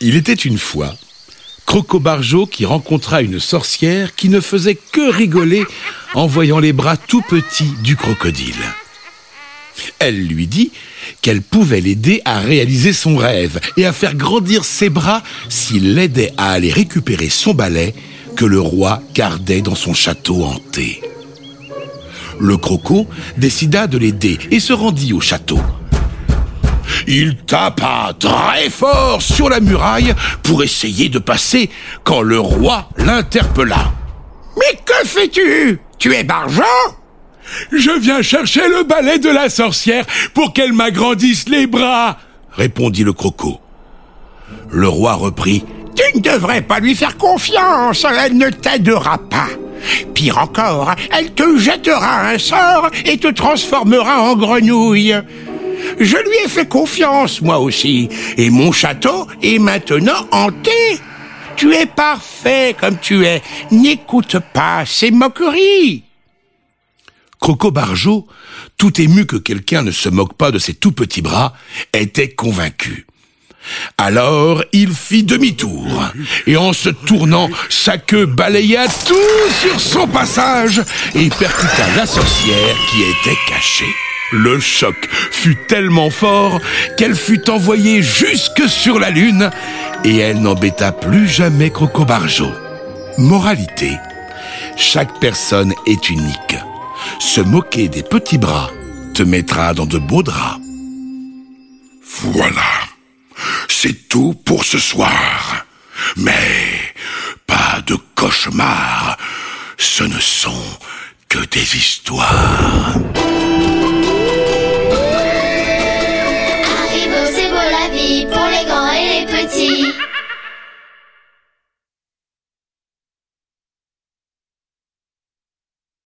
Il était une fois Crocobarjo qui rencontra une sorcière qui ne faisait que rigoler en voyant les bras tout petits du crocodile. Elle lui dit qu'elle pouvait l'aider à réaliser son rêve et à faire grandir ses bras s'il l'aidait à aller récupérer son balai que le roi gardait dans son château hanté. Le croco décida de l'aider et se rendit au château. Il tapa très fort sur la muraille pour essayer de passer quand le roi l'interpella. Mais que fais-tu? Tu es Bargeon Je viens chercher le balai de la sorcière pour qu'elle m'agrandisse les bras, répondit le croco. Le roi reprit. Tu ne devrais pas lui faire confiance, elle ne t'aidera pas. Pire encore, elle te jettera un sort et te transformera en grenouille. Je lui ai fait confiance, moi aussi, et mon château est maintenant hanté. Tu es parfait comme tu es. N'écoute pas ces moqueries. Croco Barjo, tout ému que quelqu'un ne se moque pas de ses tout petits bras, était convaincu. Alors il fit demi-tour, et en se tournant, sa queue balaya tout sur son passage et percuta la sorcière qui était cachée. Le choc fut tellement fort qu'elle fut envoyée jusque sur la lune et elle n'embêta plus jamais Crocobarjo. Moralité. Chaque personne est unique. Se moquer des petits bras te mettra dans de beaux draps. Voilà. C'est tout pour ce soir. Mais pas de cauchemars. Ce ne sont que des histoires. Vie pour les grands et les petits.